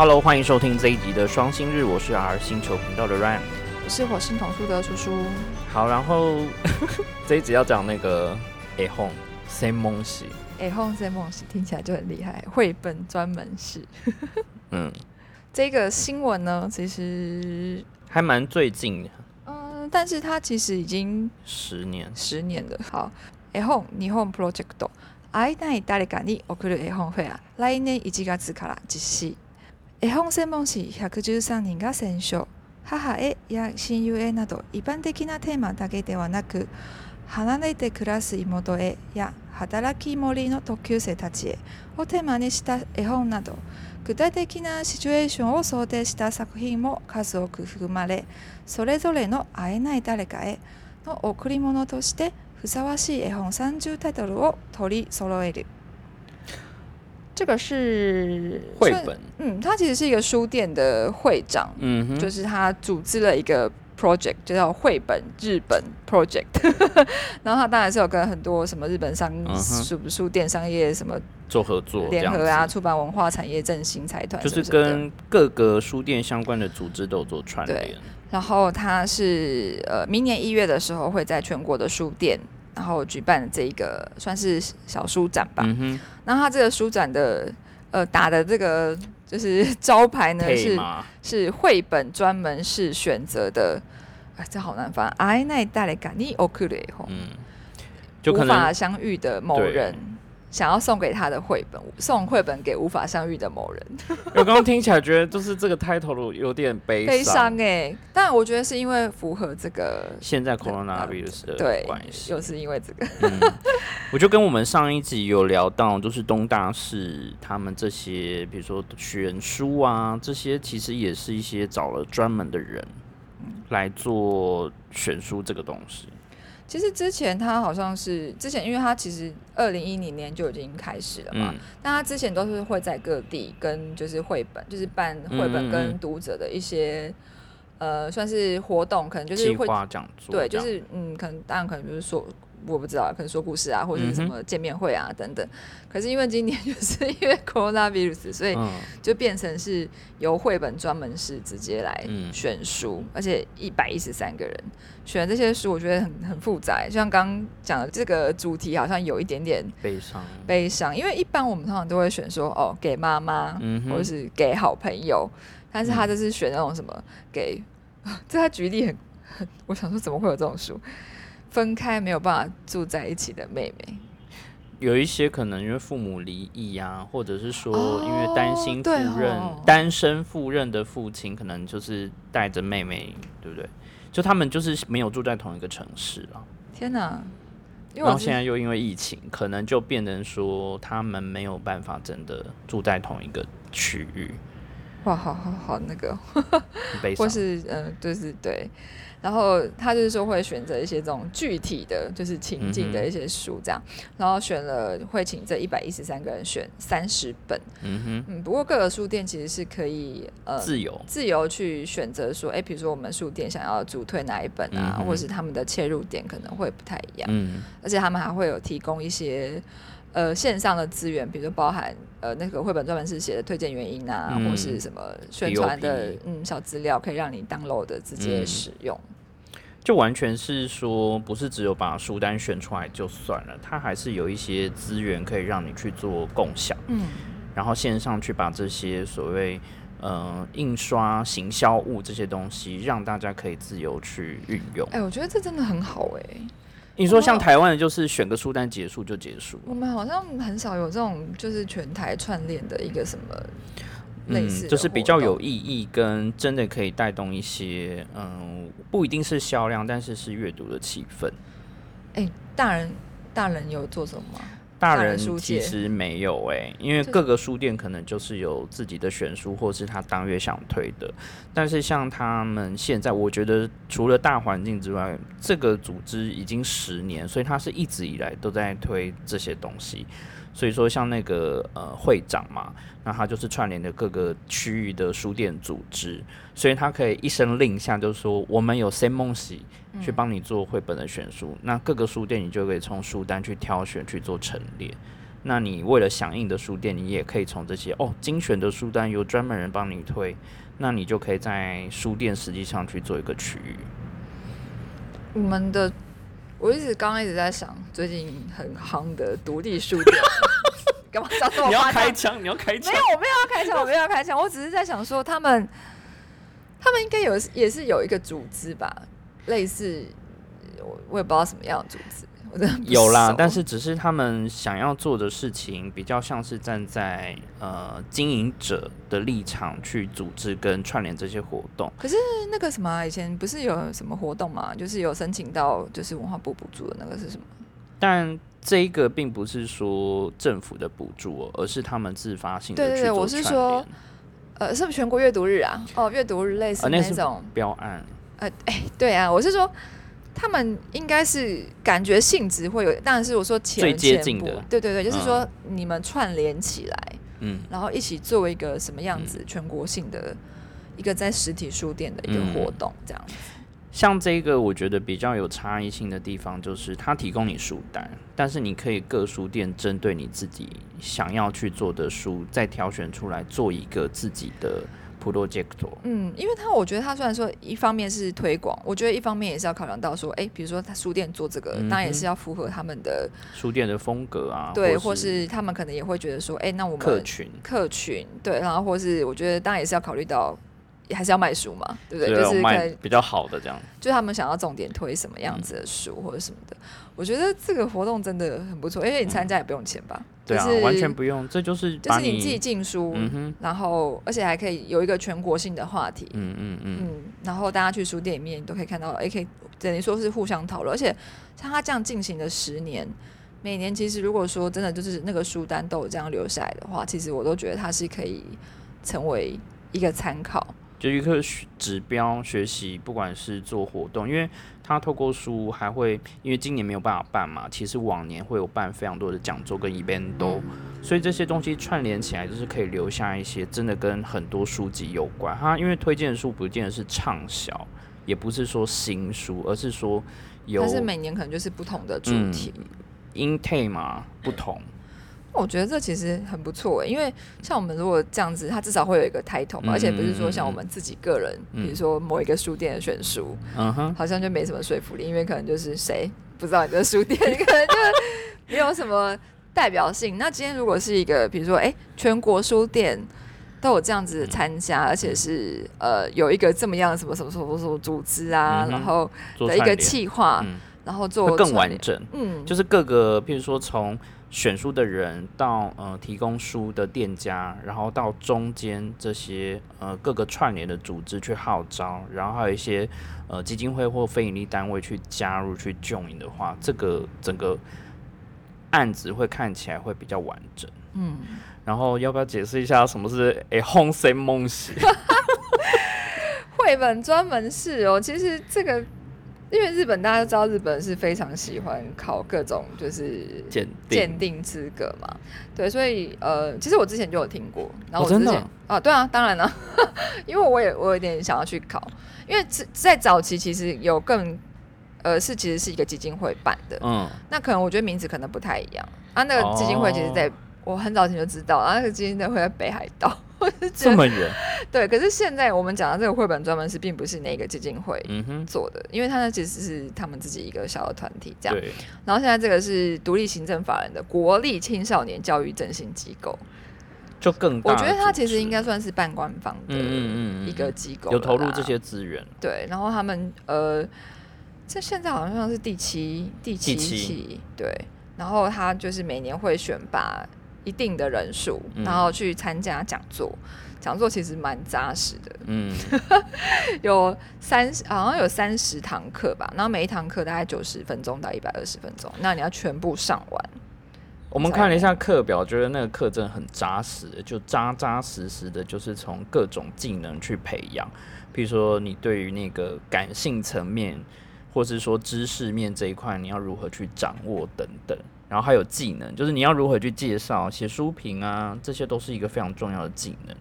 Hello，欢迎收听这一集的双星日，我是 R 星球频道的 Ryan。我是火星童书的叔叔。好，然后这一集要讲那个 A Home Same 梦喜，哎，Home C 梦喜听起来就很厉害，绘本专门是。嗯，这个新闻呢，其实，还蛮最近的，嗯，但是它其实已经十年。十年了。好，絵本日本プロジェクト会いたい誰かに送る絵本フェア来年1月から実施 絵本専門誌113人が選書母へや親友へなど一般的なテーマだけではなく離れて暮らす妹へや働き盛りの特級生たちへをテーマにした絵本など具体的なシチュエーションを想定した作品も数多く含まれそれぞれの会えない誰かへの贈り物としてふさわしい絵本30タイトルを取り揃える。这个是绘本，嗯，他其实是一个书店的会长，嗯哼，就是他组织了一个 project，就叫绘本日本 project。然后他当然是有跟很多什么日本商嗯书书店商业什么做合作联合啊，出版文化产业振兴财团就是跟各个书店相关的组织都有做串对联。然后他是呃，明年一月的时候会在全国的书店，然后举办这一个算是小书展吧。嗯哼，然后他这个书展的呃打的这个就是 招牌呢是，是绘本专门是选择的，哎，这好难翻。哎，那带来感你 o k 的以后，嗯，无法相遇的某人想要送给他的绘本，送绘本给无法相遇的某人，我刚刚听起来觉得就是这个 title 有点悲悲伤哎。但我觉得是因为符合这个。现在 coronavirus 的对关，系，又是因为这个，嗯，我就跟我们上一集有聊到，就是东大市他们这些，比如说选书啊，这些其实也是一些找了专门的人来做选书这个东西。其实之前他好像是之前，因为他其实二零一零年就已经开始了嘛，嗯，那他之前都是会在各地跟就是绘本，就是办绘本嗯跟读者的一些、呃算是活动，可能就是会讲座对，就是嗯，可能当然可能就是说。我不知道，可能说故事啊，或者是什嗯么见面会啊、等等。可是因为今年 就是因为 coronavirus，所以嗯，就变成是由绘本专门是直接来嗯选书，而且一百一十三个人选这些书，我觉得很很复杂。就像刚刚讲的这个主题，好像有一点点悲伤，悲伤，因为一般我们通常都会选说哦给妈妈，嗯或者是给好朋友，但是他这是选那种什么给，这他举例很很，我想说怎么会有这种书？分开没有办法住在一起的妹妹，有一些可能因为父母离异啊，或者是说哦因为担心对赴任、哦单身赴任的父亲，可能就是带着妹妹，对不对？就他们就是没有住在同一个城市啊。天哪！然后现在又因为疫情，可能就变成说他们没有办法真的住在同一个区域，哇，好好好那个，或。是嗯、呃就是对，然后他就是说会选择一些这种具体的，就是情境的一些书这样，然后选了会请这一百一十三个人选三十本，嗯嗯，不过各个书店其实是可以呃，自由。自由去选择说，哎、比如说我们书店想要主推哪一本啊，或是他们的切入点可能会不太一样，嗯，而且他们还会有提供一些呃线上的资源，比如说包含呃那个绘本专门是写的推荐原因啊，嗯或是什么宣传的嗯小资料，可以让你 download 的直接嗯使用。就完全是说，不是只有把书单选出来就算了，它还是有一些资源可以让你去做共享，嗯，然后线上去把这些所谓呃印刷、行销物这些东西，让大家可以自由去运用。哎、我觉得这真的很好哎、你说像哦台湾的，就是选个书单结束就结束，我们好像很少有这种就是全台串联的一个什么类似、嗯就是比较有。意义，跟真的可以带动一些，嗯，不一定是销量，但是是阅读的气氛。哎、大人大人有做什么吗？大大人其实没有诶、因为各个书店可能就是有自己的选书，或是他当月想推的。但是像他们现在，我觉得除了大环境之外，这个组织已经十年，所以他是一直以来都在推这些东西。所以说，像那个呃会长嘛，那他就是串联的各个区域的书店组织，所以他可以一声令下，就是说我们有 Sam 梦喜去帮你做绘本的选书，那各个书店你就可以从书单去挑选去做陈列，那你为了响应的书店，你也可以从这些哦精选的书单由专门人帮你推，那你就可以在书店实际上去做一个区域。我们的我一直刚刚一直在想，最近很夯的独立书店，干嘛讲这么你要开枪，你要开枪？没有，，我没有要开枪，我没有要开枪，我只是在想说，他们他们应该有也是有一个组织吧，类似我我也不知道什么样的组织，我真的有啦，但是只是他们想要做的事情比较像是站在呃经营者的立场去组织跟串联这些活动。可是那个什么啊、以前不是有什么活动嘛，就是有申请到就是文化部补助的那个是什么？但这一个并不是说政府的补助、哦，而是他们自发性的对我是说呃，是不是全国阅读日啊？哦，阅读日类似啊那是那种，标案。呃，哎、对啊，我是说。他们应该是感觉性质会有，当然是我说前最接近的。对对对，就是嗯。说你们串联起来，嗯，然后一起作为一个什么样子全国性的一个在实体书店的一个活动，这样子。像这个，我觉得比较有差异性的地方，就是它提供你书单，但是你可以各书店针对你自己想要去做的书，再挑选出来做一个自己的 project。嗯，因为他我觉得他虽然说一方面是推广，我觉得一方面也是要考量到说，哎，比如说他书店做这个，嗯当然也是要符合他们的书店的风格啊，对，或或是他们可能也会觉得说，哎，那我们客群，客群对，然后或是我觉得当然也是要考虑到。还是要卖书嘛，对不对？就是可能卖比较好的这样。就他们想要重点推什么样子的书或者什么的，我觉得这个活动真的很不错，因为你参加也不用钱吧？对啊就，是完全不用，这就是就是你自己进书，然后而且还可以有一个全国性的话题，嗯嗯嗯，嗯，然后大家去书店里面都可以看到，也，可以等于说是互相讨论，而且像他这样进行了十年，每年其实如果说真的就是那个书单都有这样留下来的话，其实我都觉得它是可以成为一个参考。就一个学指标学习，不管是做活动，因为他透过书还会，因为今年没有办法办嘛，其实往年会有办非常多的讲座跟 event 都，所以这些东西串联起来，就是可以留下一些真的跟很多书籍有关。他因为推荐的书不见得是畅销，也不是说新书，而是说有但是每年可能就是不同的主嗯题。intake 嘛不同，我觉得这其实很不错诶，因为像我们如果这样子，它至少会有一个 title 嘛，嗯而且不是说像我们自己个人，嗯比如说某一个书店的选书，嗯哼，好像就没什么说服力，因为可能就是谁不知道你的书店，可能就没有什么代表性。那今天如果是一个，比如说，哎、全国书店都有这样子参加，而且是呃有一个这么样什么什么什么什么组织啊，嗯然后的一个企划，嗯，然后做更，完整。嗯，就是各个，譬如说从选书的人到呃提供书的店家，然后到中间这些呃各个串联的组织去号召，然后还有一些呃基金会或非营利单位去加入去 join 的话，这个整个案子会看起来会比较完整。嗯，然后要不要解释一下什么是诶 home s 梦喜？绘本专门是哦，其实这个。因为日本大家都知道，日本是非常喜欢考各种就是鉴鉴定定资格嘛，对，所以呃，其实我之前就有听过，然后我之前、啊，对啊，当然了，因为我也我有点想要去考，因为在在早期其实有更呃是其实是一个基金会办的，嗯，那可能我觉得名字可能不太一样。啊，那个基金会其实在、我很早前就知道，然后那个基金会在北海道，我就觉得这么远，对，可是现在我们讲的这个绘本专门是并不是那个基金会。做的，因为它那其实是他们自己一个小的团体这样，对，然后现在这个是独立行政法人的国立青少年教育振兴机构，就更大我觉得它其实应该算是半官方的嗯嗯一个机构，有投入这。些资源，对，然后他们呃，这现在好像是第七第七第七。期，对，然后他就是每年会选拔一定的人数，嗯然后去参加讲座。讲座其实蛮扎实的，嗯，有三十，好像有三十堂课吧，然后每一堂课大概九十分钟到一百二十分钟，那你要全部上完。我们看了一下课表，觉得那个课真的很扎实，就扎扎实实的，就是从各种技能去培养。譬如说，你对于那个感性层面，或是说知识面这一块，你要如何去掌握等等。然后还有技能，就是你要如何去介绍、写书评啊，这些都是一个非常重要的技能。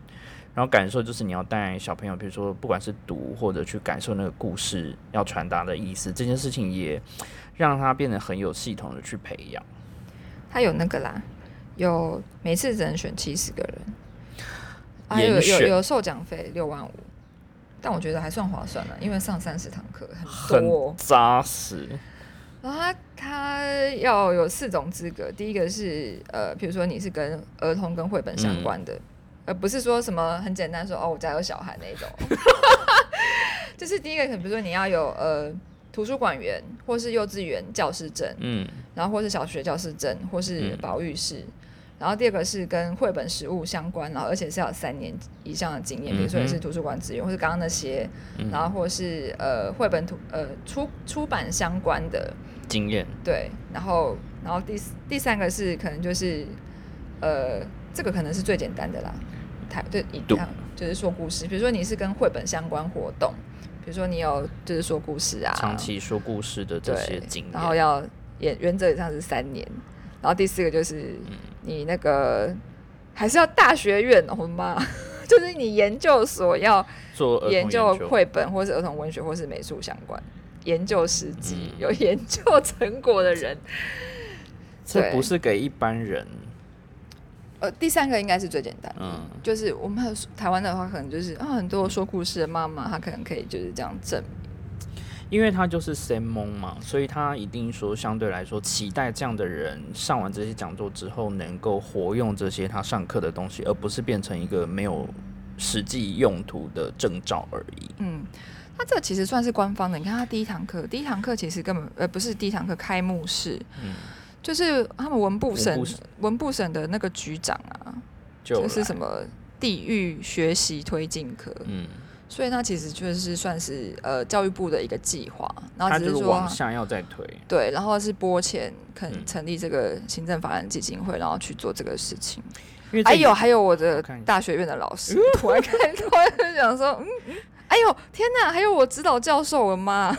然后感受就是你要带小朋友，比如说不管是读或者去感受那个故事要传达的意思，这件事情也让他变得很有系统的去培养。他有那个啦，有每次只能选七十个人，还有有有授奖费六万五，但我觉得还算划算了，因为上三十堂课很很。扎实。然后他他要有四种资格，第一个是呃，比如说你是跟儿童跟绘本相关的，而不是说什么很简单说哦我家有小孩那种，就是第一个可能比如说你要有呃图书馆员或是幼稚园教师证，嗯。然后或是小学教师证或是嗯。保育室。然后第二个是跟绘本实物相关，然后而且是要有三年以上的经验，比如说你是图书馆资源，或是刚刚那些，嗯，然后或是呃绘本图呃出出版相关的，经验，对，然后然后第第三个是可能就是呃这个可能是最简单的啦，台对一读样就是说故事，比如说你是跟绘本相关活动，比如说你有就是说故事啊，长期说故事的这些经验，然后要原原则上是三年，然后第四个就是嗯你那个还是要大学院，我的妈，就是你研究所要做研究。究绘本或是儿童文学或是美术相关，研究实际、嗯。有研究成果的人。这不是给一般人，呃，第三个应该是最简单的，嗯。就是我们台湾的话，可能就是啊，很多说故事的妈妈，她可能可以就是这样证明。因为他就是 o n 嘛，所以他一定说相对来说期待这样的人上完这些讲座之后，能够活用这些他上课的东西，而不是变成一个没有实际用途的证照而已。嗯，那这其实算是官方的。你看他第一堂课，第一堂课其实根本呃不是第一堂课开幕式，嗯，就是他们文部省文部省的那个局长啊，就就是什么地域学习推进课，嗯，所以那其实就是算是呃教育部的一个计划，然后只是说往下要再推。对，然后是拨钱肯嗯成立这个行政法人基金会，然后去做这个事情。因为还有还有我的大学院的老师，突然看突然就想说，嗯嗯，哎呦天哪，还有我指导教授，我的妈！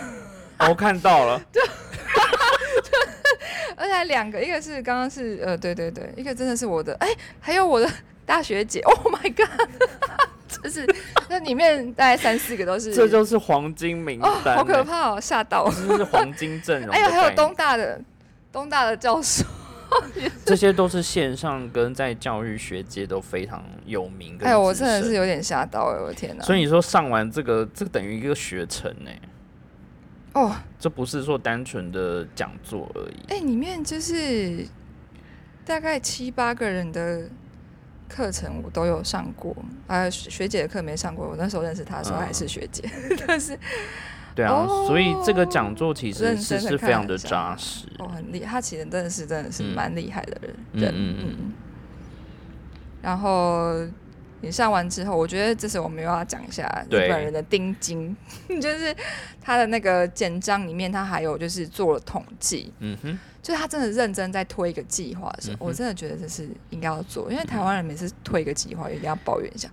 哦我看到了，而且还两个，一个是刚刚是呃，对对对，一个真的是我的，哎，还有我的大学姐，Oh my god！就是那里面大概三四个都是，这就是黄金名哦，单、好可！怕哦，吓到我！这是黄金阵容 哎呦，还有东大的东大的教授，这些都是线上跟在教育学界都非常有名跟哎呦，我真的是有点吓到哎，我的天哪！所以你说上完这个，这等于一个学程呢、哦，这不是说单纯的讲座而已。哎，里面就是大概七八个人的课程我都有上过，啊，学学姐的课没上过，我那时候认识她的时候嗯还是学姐，但是对啊，哦所以这个讲座其实是是非常的扎实。哦，很厉害，他其实真的是真的是嗯蛮厉害的人。嗯。人嗯嗯。然后你上完之后，我觉得这次我们又要讲一下日本人的钉金，就是他的那个简章里面，他还有就是做了统计，嗯哼，就是他真的认真在推一个计划的时候，嗯我真的觉得这是应该要做，因为台湾人每次推一个计划，一定要抱怨一下。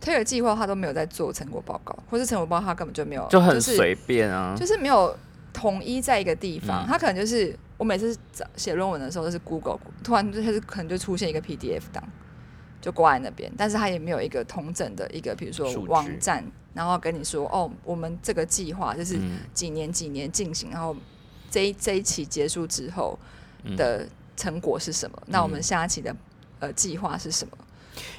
推个计划，他都没有在做成果报告，或是成果报告他根本就没有，就很是随便啊。就是没有统一在一个地方，嗯他可能就是我每次找写论文的时候都是 Google，突然就是可能就出现一个 PDF 档，就挂在那边，但是他也没有一个同整的一个，比如说网站，然后跟你说哦，我们这个计划就是嗯几年几年进行，然后这一这一期结束之后嗯的成果是什么？那我们下一期的呃计划是什么？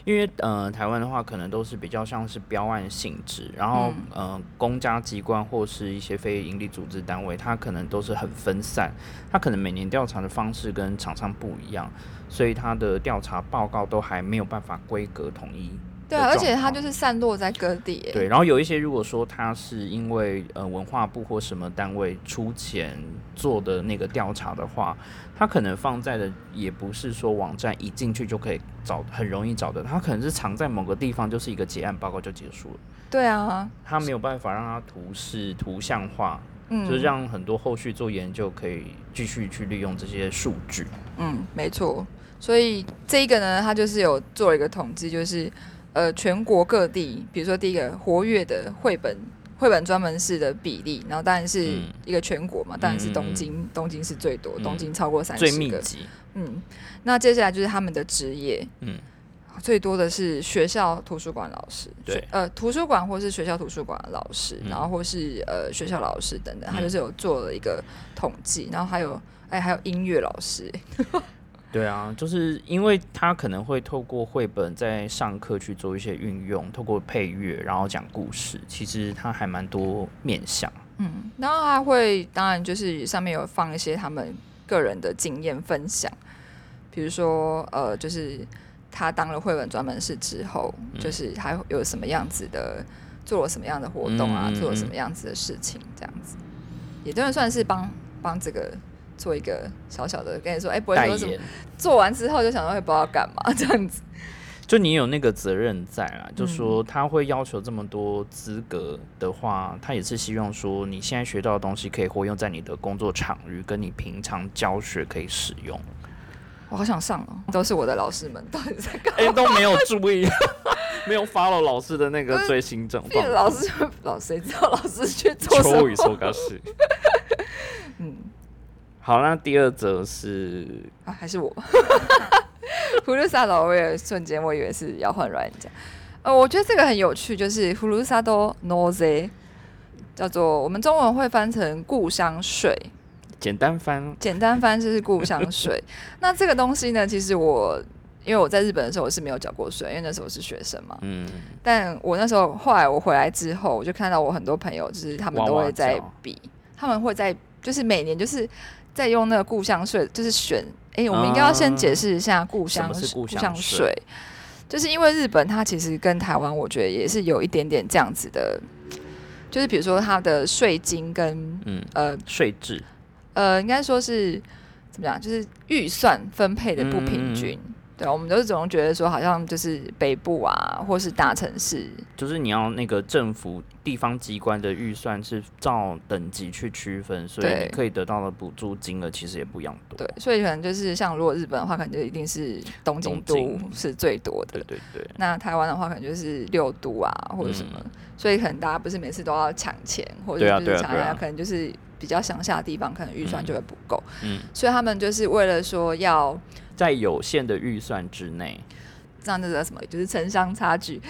因为呃，台湾的话可能都是比较像是标案性质，然后、嗯呃，公家机关或是一些非营利组织单位，它可能都是很分散，它可能每年调查的方式跟厂商不一样，所以它的调查报告都还没有办法规格统一。对啊，而且它它就是散落在各地。对，然后有一些如果说它是因为呃文化部或什么单位出钱做的那个调查的话，它可能放在的也不是说网站一进去就可以找很容易找的，它可能是藏在某个地方，就是一个结案报告就结束了，对啊，它没有办法让它图示图像化，嗯，就是让很多后续做研究可以继续去利用这些数据。嗯，没错。所以这一个呢，它就是有做了一个统计，就是呃全国各地，比如说第一个活跃的绘本绘本专门室的比例，然后当然是嗯一个全国嘛，当然是东京，东京是最多，嗯东京超过三十个。最密集，嗯，那接下来就是他们的职业，嗯，最多的是学校图书馆老师，对。呃，图书馆或是学校图书馆老师，嗯然后或是呃学校老师等等，他嗯。就是有做了一个统计，然后还有哎还有音乐老师，对啊，就是因为他可能会透过绘本在上课去做一些运用，透过配乐，然后讲故事，其实他还蛮多面向。嗯，然后他会当然就是上面有放一些他们个人的经验分享，比如说呃，就是他当了绘本专门师之后，就是还有什么样子的，做了什么样的活动啊，嗯嗯嗯做了什么样子的事情，这样子，也真的算是帮帮这个做一个小小的跟你说，哎、不会代说什么，做完之后就想到会不知道干嘛这样子。就你有那个责任在啦，嗯就说他会要求这么多资格的话，他也是希望说你现在学到的东西可以活用在你的工作场域，跟你平常教学可以使用。我好想上哦，都是我的老师们，到底在干嘛？哎、都没有注意，没有 follow 老师的那个最新状况。老师就老谁知道老师去做什秋雨。嗯。好，那第二则是啊，还是我。葫芦萨罗，我也瞬间我以为是要换软件。呃，我觉得这个很有趣，就是葫芦萨多 noze，叫做我们中文会翻成故乡水，简单翻，简单翻就是故乡水。那这个东西呢，其实我因为我在日本的时候我是没有缴过税，因为那时候我是学生嘛。嗯，但我那时候后来我回来之后，我就看到我很多朋友，就是他们都会在叫比，他们会在就是每年就是在用那个故乡税，就是选。哎、我们应该要先解释一下故乡、故乡乡税。税，就是因为日本它其实跟台湾，我觉得也是有一点点这样子的，就是比如说它的税金跟嗯，呃税制，呃，应该说是怎么样，就是预算分配的不平均。对，我们都是总觉得说，好像就是北部啊，或是大城市，就是你要那个政府地方机关的预算是照等级去区分，所以你可以得到的补助金额其实也不一样多。对，所以可能就是像如果日本的话，可能就一定是东京都是最多的。对。对对，那台湾的话，可能就是六都啊，或者什么，所以可能大家不是每次都要抢钱，或者就是抢钱，对啊。啊可能就是比较乡下的地方，可能预算就会不够，嗯，所以他们就是为了说要在有限的预算之内，这样这个什么，就是城乡差距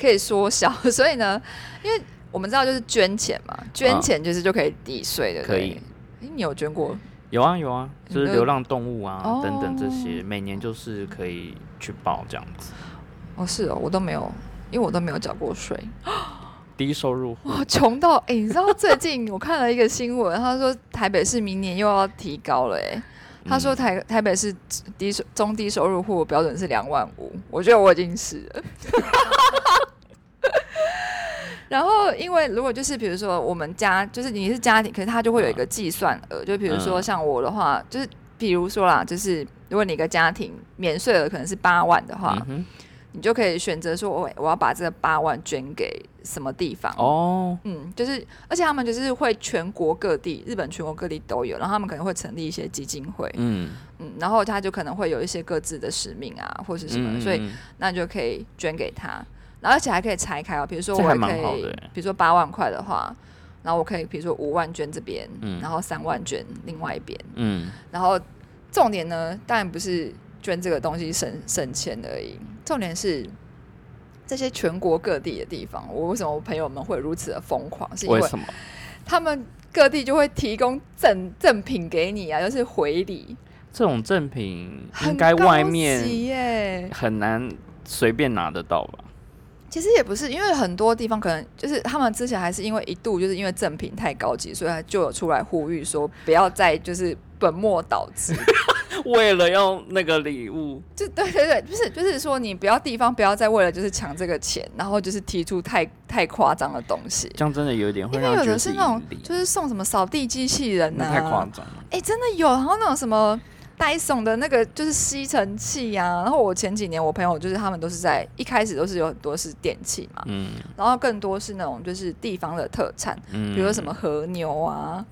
可以缩小，所以呢，因为我们知道就是捐钱嘛，捐钱就是就可以抵税的，可以。诶你有捐过？有啊有啊，就是流浪动物啊、哦等等这些，每年就是可以去报这样子。哦，是哦，我都没有，因为我都没有缴过税。低收入户哇，穷到哎、你知道最近我看了一个新闻，他说台北市明年又要提高了哎、他说嗯。台台北是低收中低收入户标准是两万五，我觉得我已经是了。然后，因为如果就是比如说我们家就是你是家庭，可是他就会有一个计算额，就比如说嗯。像我的话，就是比如说啦，就是如果你一个家庭免税额可能是八万的话，你就可以选择说，我我要把这个八万捐给什么地方。哦，嗯，就是，而且他们就是会全国各地，日本全国各地都有，然后他们可能会成立一些基金会，嗯，嗯，然后他就可能会有一些各自的使命啊，或是什么，嗯。所以嗯那你就可以捐给他，然后而且还可以拆开哦，比如说我还我可以比如说八万块的话，然后我可以比如说五万捐这边，嗯。然后三万捐另外一边，嗯，然后重点呢，当然不是捐这个东西省省钱而已，重点是这些全国各地的地方，我为什么我朋友们会如此的疯狂？是因为为什么？他们各地就会提供赠赠品给你啊，就是回礼，这种赠品很应该外面。很难随便拿得到吧？其实也不是，因为很多地方可能就是他们之前还是因为一度就是因为赠品太高级，所以就有出来呼吁说不要再就是本末倒置。为了要那个礼物，就对对对，就是就是说你不要地方不要再为了就是抢这个钱，然后就是提出太太夸张的东西。这样真的有点会因为有的是那种盈利就是送什么扫地机器人呐、那太夸张了。哎、真的有，然后那种什么戴森的那个就是吸尘器呀、然后我前几年我朋友就是他们都是在一开始都是有很多是电器嘛，嗯。然后更多是那种就是地方的特产，嗯，比如说什么和牛啊，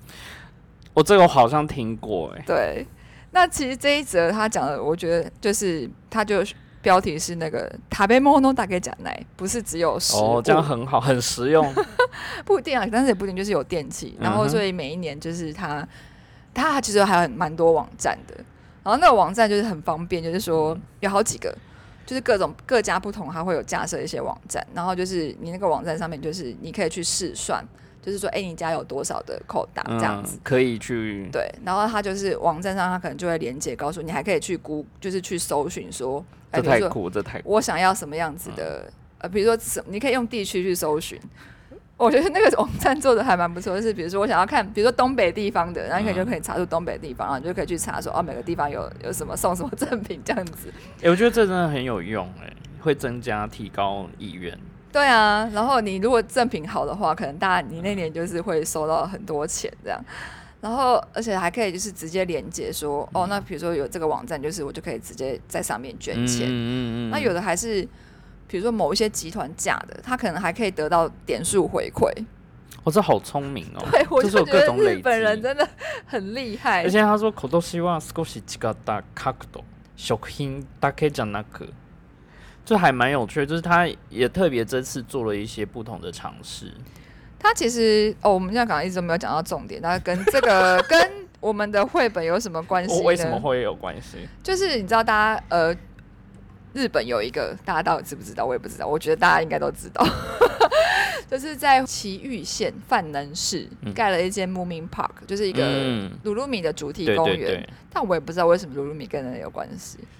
我这个我好像听过哎、对。那其实这一则他讲的，我觉得就是他就标题是那个塔贝莫诺大概讲奶，不是只有食，哦，这样很好，很实用。不一定啊，但是也不一定就是有电器，然后所以每一年就是他，他其实还有很蛮多网站的，然后那个网站就是很方便，就是说有好几个，就是各种各家不同，它会有架设一些网站，然后就是你那个网站上面就是你可以去试算，就是说，哎、你家有多少的扣打这样子。嗯、可以去对，然后他就是网站上，他可能就会连接告诉你，还可以去估，就是去搜寻说，哎，比如说这太酷，这太酷。我想要什么样子的，呃，比如说什，你可以用地区去搜寻。我觉得那个网站做的还蛮不错，就是比如说我想要看，比如说东北地方的，然后你可以就可以查出东北地方，然后你就可以去查说哦，每个地方有有什么送什么赠品这样子。哎、我觉得这真的很有用、哎，会增加提高意愿。对啊，然后你如果赠品好的话，可能大家你那年就是会收到很多钱这样。然后，而且还可以就是直接连接说，哦，那比如说有这个网站，就是我就可以直接在上面捐钱。嗯嗯嗯那有的还是，比如说某一些集团架的，他可能还可以得到点数回馈。哦，这好聪明哦。对，我这就是觉得有各种累日本人积真的很厉害而。且他说，今年は少し違った角度、食品だけじゃなく， 这还蛮有趣的，就是他也特别这次做了一些不同的尝试。他其实哦，我们这样讲一直都没有讲到重点，那跟这个 跟我们的绘本有什么关系呢？为什么会有关系？就是你知道，大家呃，日本有一个，大家到底知不知道？我也不知道，我觉得大家应该都知道，就是在埼玉县范能市嗯盖了一间 Moomin Park，就是一个嗯鲁鲁米的主题公园。对对，但我也不知道为什么鲁鲁米跟人有关系，不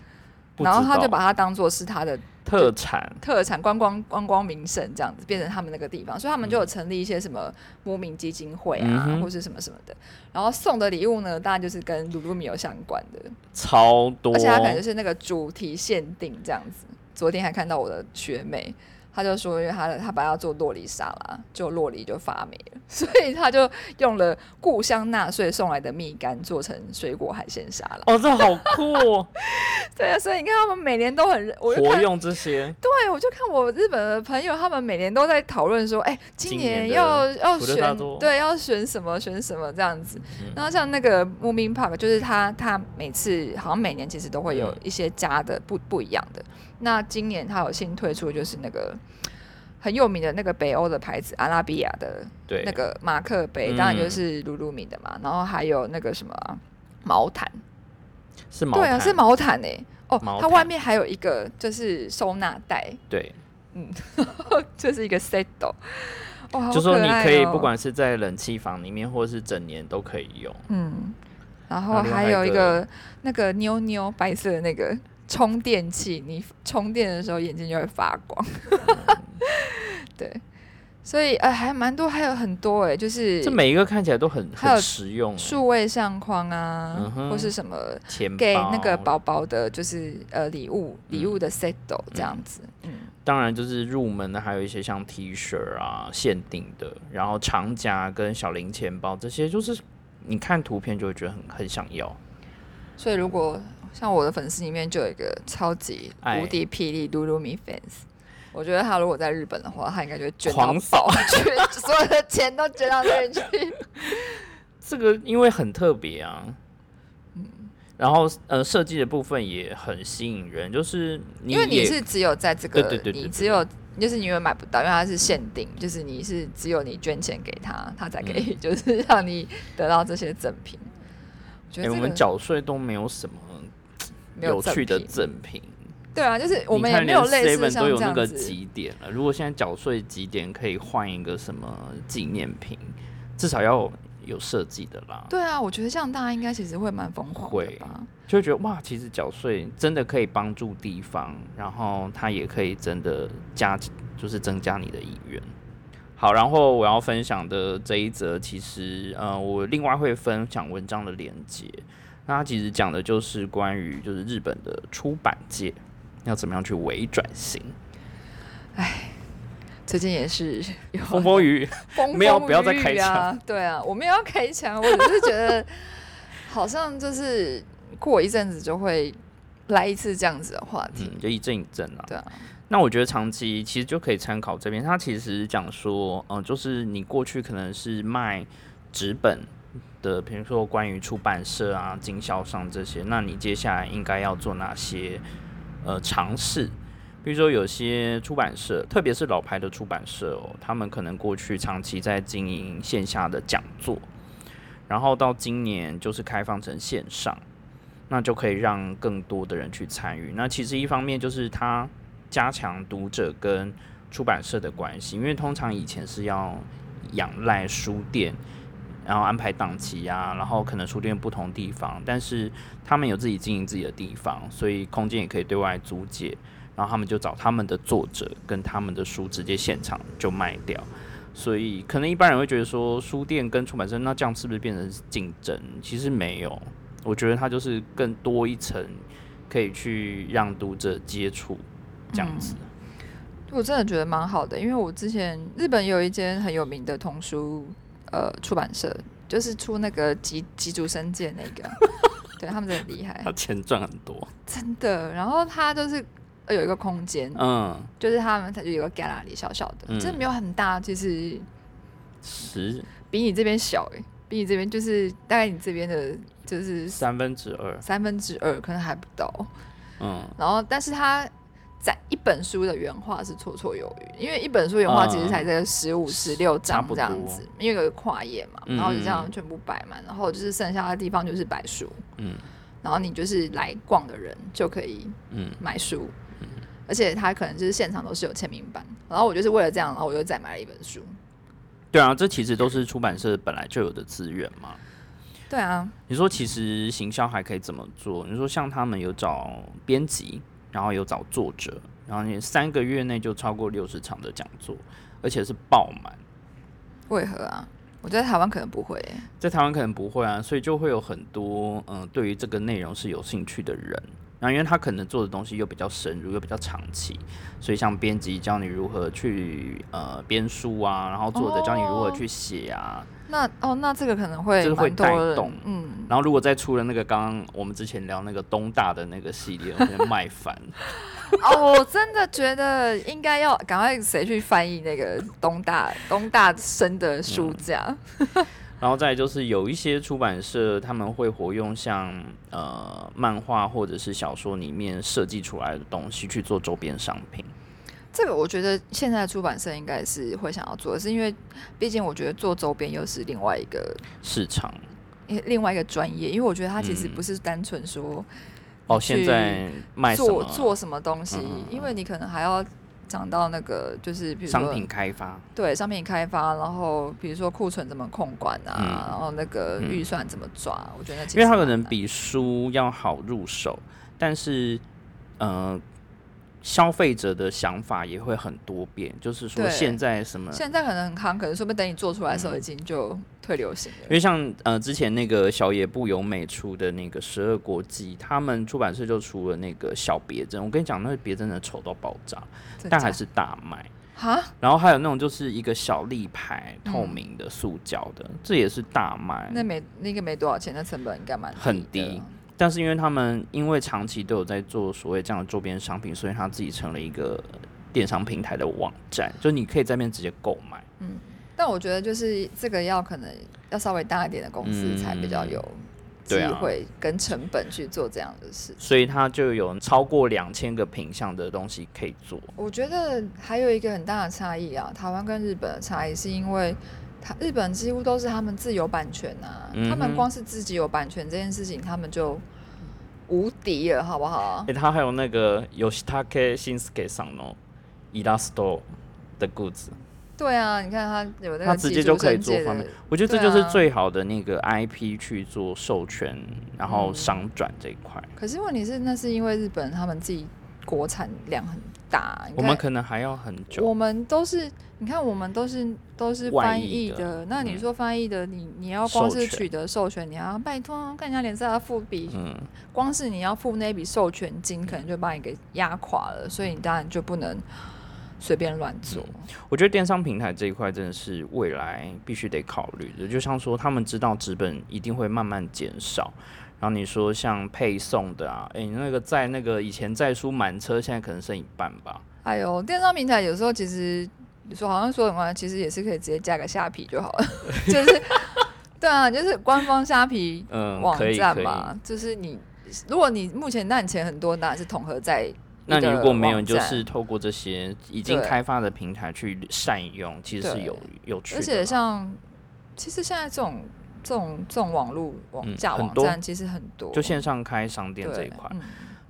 然后他就把它当做是他的特产，特产观光观光名胜这样子，变成他们那个地方，所以他们就有成立一些什么牧民基金会啊，或是什么什么的。然后送的礼物呢，当然就是跟鲁鲁米有相关的，超多，而且它可能就是那个主题限定这样子。昨天还看到我的学妹，她就说，因为他的她本来要做洛梨沙拉，就洛梨就发霉了，所以他就用了故乡纳税送来的蜜柑做成水果海鲜沙拉。哦，这好酷哦，对啊，所以你看他们每年都很，我就活用这些，对，我就看我日本的朋友，他们每年都在讨论说，哎、今今年要要选对，要选什么选什么这样子。嗯然后像那个 Moomin Park，就是他他每次好像每年其实都会有嗯一些加的不不一样的。那今年他有新推出，就是那个很有名的那个北欧的牌子阿拉比亚的对，那个马克杯，嗯。当然就是鲁鲁米的嘛。然后还有那个什么啊毛毯，是毛对啊，是毛毯诶、哦，它外面还有一个就是收纳袋，对，嗯 就是一个 set 哇，好就说你可以不管是在冷气房里面，或是整年都可以用。嗯，然后还有一个那个妞妞白色的那个充电器，你充电的时候眼睛就会发光。对，所以呃还蛮多，还有很多哎、就是这每一个看起来都很很实用，数位相框啊，嗯或是什么钱给那个宝宝的，就是呃礼物礼嗯物的 set 这样子。嗯，当然就是入门的，还有一些像 T 恤啊限定的，然后长夹跟小零钱包这些，就是你看图片就会觉得很很想要。所以如果像我的粉丝里面就有一个超级无敌霹雳噜噜米 fans，我觉得他如果在日本的话，他应该就会捐到狂扫。爆，捐所有的钱都捐到那里去。这个因为很特别啊，嗯然后呃设计的部分也很吸引人，就是你因为你是只有在这个，对对对对对你只有就是你永远买不到，因为它是限定，就是你是只有你捐钱给他，他才可以就是让你得到这些赠品。我觉哎、我们缴税都没有什么有趣的品赠品，对啊，就是我们也没有连类似 Seven 像都有那个这样子。几点了。如果现在缴税几点可以换一个什么纪念品，至少要有设计的啦。对啊，我觉得这样大家应该其实会蛮疯狂的会吧。就会觉得哇，其实缴税真的可以帮助地方，然后它也可以真的加，就是增加你的意愿。好，然后我要分享的这一则，其实呃，我另外会分享文章的连接。那它其实讲的就是关于就是日本的出版界要怎么样去微转型，最近也是有 风风雨雨。风风没有不要再雨雨开枪啊！对啊，我没有要开枪，我只是觉得 好像就是过一阵子就会来一次这样子的话题。嗯，就一阵一阵啦。对啊，那我觉得长期其实就可以参考这边，它其实讲说，嗯、就是你过去可能是卖纸本的，比如说关于出版社啊、经销商这些，那你接下来应该要做哪些呃尝试？比如说有些出版社，特别是老牌的出版社哦，他们可能过去长期在经营线下的讲座，然后到今年就是开放成线上，那就可以让更多的人去参与。那其实一方面就是它加强读者跟出版社的关系，因为通常以前是要仰赖书店，然后安排档期呀、然后可能书店不同地方，但是他们有自己经营自己的地方，所以空间也可以对外租借，然后他们就找他们的作者跟他们的书直接现场就卖掉。所以可能一般人会觉得说，书店跟出版社那这样是不是变成竞争？其实没有，我觉得它就是更多一层，可以去让读者接触这样子。我真的觉得蛮好的，因为我之前日本有一间很有名的童书呃出版社，就是出那个吉吉竹伸介那个，对他们真的很厉害。他，钱赚很多，真的。然后他就是呃有一个空间，嗯，就是他们他就有个 gallery 小小的，嗯。真的没有很大，其实十比你这边小哎、比你这边就是大概你这边的就是三分之二，三分之二，可能还不到。嗯，然后，但是它在一本书的原画是绰绰有余，因为一本书原画其实才在十五、十六差不章这样子，因为有个跨页嘛，嗯然后就这样全部摆满，然后就是剩下的地方就是摆书，嗯然后你就是来逛的人就可以嗯买书，嗯而且他可能就是现场都是有签名版，然后我就是为了这样，然后我又再买了一本书。对啊，这其实都是出版社本来就有的资源嘛。对啊，你说其实行销还可以怎么做？你说像他们有找编辑，然后有找作者，然后你三个月内就超过六十场的讲座，而且是爆满。为何啊？我觉得台湾可能不会欸、在台湾可能不会啊，所以就会有很多嗯、呃对于这个内容是有兴趣的人。然后因为他可能做的东西又比较深入，又比较长期，所以像编辑教你如何去呃编书啊，然后作者教你如何去写啊。那哦，那这个可能会就是会带动嗯，然后如果再出了那个刚刚我们之前聊那个东大的那个系列，可能卖翻。哦，我真的觉得应该要赶快谁去翻译那个东大东大生的书架。然后再就是有一些出版社他们会活用像呃漫画或者是小说里面设计出来的东西去做周边商品。这个我觉得现在的出版社应该是会想要做的，是因为毕竟我觉得做周边又是另外一个市场另外一个专业，因为我觉得它其实嗯不是单纯说哦，现在卖做做什么东西，嗯嗯嗯因为你可能还要讲到那个就是比如说商品开发，对商品开发，然后比如说库存怎么控管啊，嗯然后那个嗯预算怎么抓，我觉得因为它可能比书要好入手，但是呃。消费者的想法也会很多变，就是说现在什么现在可能很夯，可能说不定等你做出来的时候已经就退流行了。因为像呃之前那个小野不由美出的那个《十二国际》，他们出版社就出了那个小别针。我跟你讲，那个别针的丑到爆炸，但还是大卖。哈，然后还有那种就是一个小立牌，嗯透明的塑胶的，这也是大卖。那没那个没多少钱，那成本应该蛮很低。但是因为他们因为长期都有在做所谓这样的周边商品，所以他自己成了一个电商平台的网站，就你可以在那边直接购买。嗯但我觉得就是这个要可能要稍微大一点的公司才比较有机会跟成本去做这样的事。所以它就有超过两千个品相的东西可以做。我觉得还有一个很大的差异啊，台湾跟日本的差异是因为。他日本几乎都是他们自有版权啊，嗯哼他们光是自己有版权这件事情，他们就无敌了，好不好诶、？他还有那个 Yoshitake Shinsuke 上のイラスト的 goods，对啊，你看他有那他个吉竹直接就可以伸介的做方面，我觉得这对啊就是最好的那个 IP 去做授权，然后嗯商转这一块。可是问题是，那是因为日本他们自己国产量很 大，我们可能还要很久。我们都是，你看我们都是都是翻译的的，那你嗯说翻译的，你你要光是取得授权，你要拜托看人家脸色要付笔，嗯，光是你要付那笔授权金，可能就把你给压垮了，所以你当然就不能随便乱做。我觉得电商平台这一块真的是未来必须得考虑的。就像说，他们知道资本一定会慢慢减少，然后你说像配送的啊，哎、你那个在那个以前在书满车，现在可能剩一半吧。哎呦，电商平台有时候其实你说好像说什么，其实也是可以直接加个虾皮就好了，就是对啊，就是官方虾皮嗯，网。站嘛，就是你如果你目前那你钱很多，当然是统合在那你如果没有，你就是透过这些已经对开发的平台去善用，其实是有有趣的。而且像其实现在这种这种这种网络网架网站其实很多，就线上开商店这一块，嗯。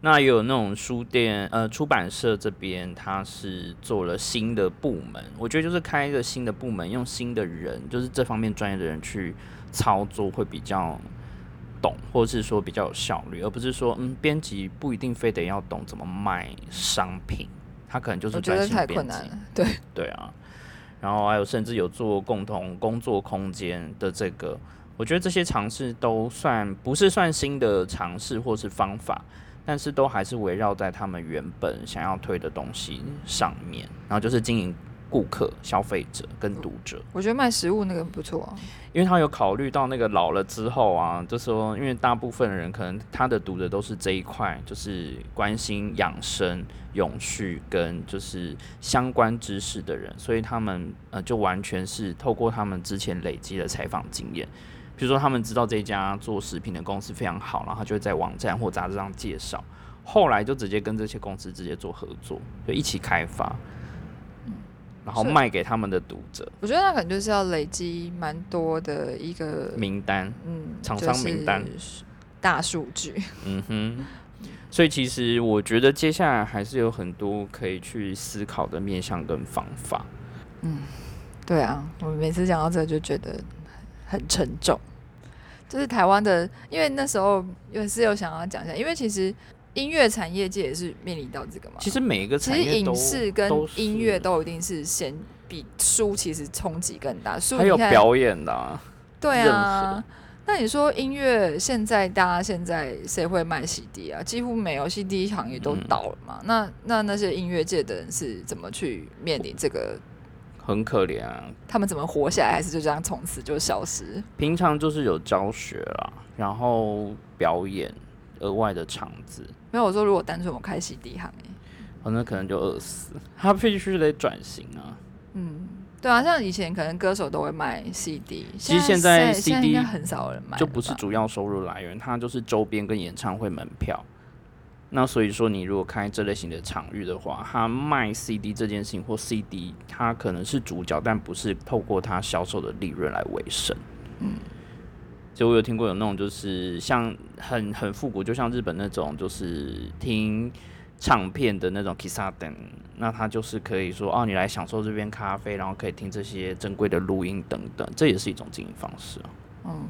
那也有那种书店，呃，出版社这边他是做了新的部门，我觉得就是开一个新的部门，用新的人，就是这方面专业的人去操作会比较懂，或者是说比较有效率，而不是说，嗯，编辑不一定非得要懂怎么卖商品，他可能就是我觉得太困难了。对。对啊，然后还有甚至有做共同工作空间的这个，我觉得这些尝试都算不是算新的尝试或是方法。但是都还是围绕在他们原本想要推的东西上面，然后就是经营顾客、消费者跟读者。我觉得卖食物那个不错，因为他有考虑到那个老了之后啊，就说因为大部分人可能他的读者都是这一块，就是关心养生、永续跟就是相关知识的人，所以他们呃就完全是透过他们之前累积的采访经验。比如说，他们知道这家做食品的公司非常好，然后他就会在网站或杂志上介绍。后来就直接跟这些公司直接做合作，就一起开发，然后卖给他们的读者。我觉得那可能就是要累积蛮多的一个名单，嗯，厂商名单、大数据。嗯哼，所以其实我觉得接下来还是有很多可以去思考的面向跟方法。嗯，对啊，我每次讲到这就觉得很沉重。就是台湾的，因为那时候也是有想要讲一下，因为其实音乐产业界也是面临到这个嘛。其实每一个其实影视跟音乐都一定是先比书其实冲击更大。书还有表演的。对啊，那你说音乐现在大家现在谁会卖 CD 啊？几乎没有，CD 行业都倒了嘛。那那那些音乐界的人是怎么去面临这个？很可怜啊！他们怎么活下来？还是就这样从此就消失？平常就是有教学啦，然后表演额外的场子。没有我说，如果单纯我开 CD 行业，哦，那可能就饿死。他必须得转型啊。嗯，对啊，像以前可能歌手都会卖 CD，其实现在 CD 很少人买，就不是主要收入来源，它就是周边跟演唱会门票。那所以说，你如果开这类型的场域的话，他卖 CD 这件事情或 CD，它可能是主角，但不是透过它销售的利润来维生。嗯，就我有听过有那种就是像很很复古，就像日本那种就是听唱片的那种 kiss 那他就是可以说哦，你来享受这边咖啡，然后可以听这些珍贵的录音等等，这也是一种经营方式啊。嗯，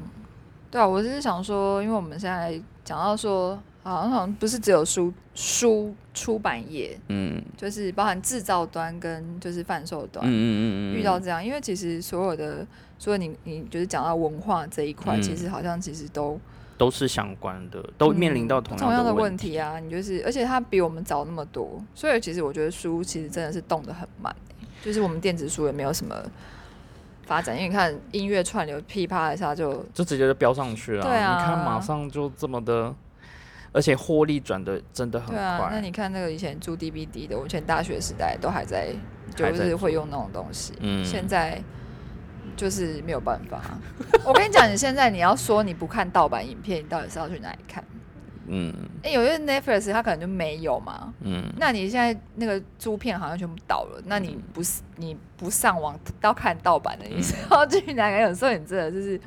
对啊，我只是想说，因为我们现在讲到说。好像不是只有书书出版业，嗯，就是包含制造端跟就是贩售端，嗯嗯嗯嗯，遇到这样，因为其实所有的，所以你你就是讲到文化这一块，其实好像其实都都是相关的，都面临到同样的问题啊。你就是，而且它比我们早那么多，所以其实我觉得书其实真的是动得很慢，就是我们电子书也没有什么发展，因为你看音乐串流噼啪一下就就直接就飙上去了，对啊，你看马上就这么的。而且获利转的真的很快。对啊，那你看那个以前租 DVD 的，我以前大学时代都还在，就是会用那种东西。嗯。现在就是没有办法。我跟你讲，你现在你要说你不看盗版影片，你到底是要去哪里看？嗯。哎，有些 Netflix 它可能就没有嘛。嗯。那你现在那个租片好像全部倒了，那你不是你不上网要看盗版的，你是要去哪里？有时候你真的就是，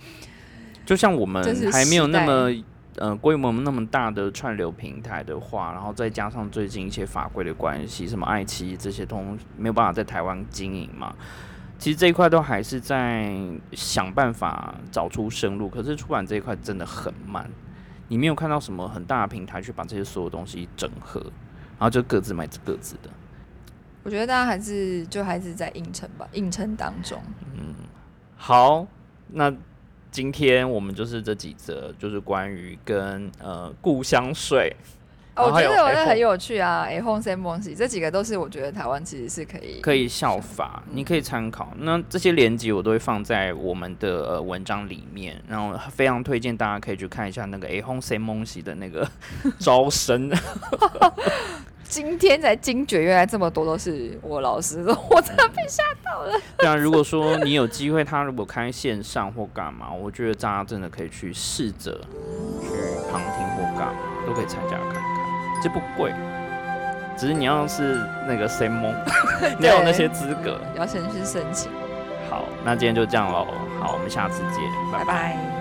就像我们还没有那么。呃，规模那么大的串流平台的话，然后再加上最近一些法规的关系，什么爱奇艺这些都没有办法在台湾经营嘛。其实这一块都还是在想办法找出生路，可是出版这一块真的很慢。你没有看到什么很大的平台去把这些所有东西整合，然后就各自卖各自的。我觉得大家还是就还是在硬撑吧，硬撑当中。嗯，好，那。今天我们就是这几则，就是关于跟呃故乡税，我觉得我觉得很有趣啊。，A，home same o n 这几个都是我觉得台湾其实是可以可以效法，你可以参考。那这些连接我都会放在我们的文章里面，然后非常推荐大家可以去看一下那个 A home same o n 的那个 招生。今天才惊觉，原来这么多都是我老师，我真的被吓到了。对啊，如果说你有机会，他如果开线上或干嘛，我觉得大家真的可以去试着去旁听或干嘛，都可以参加看看。这不贵，只是你要是那个 a m 你要有那些资格，要先去申请。好，那今天就这样喽。好，我们下次见，拜拜。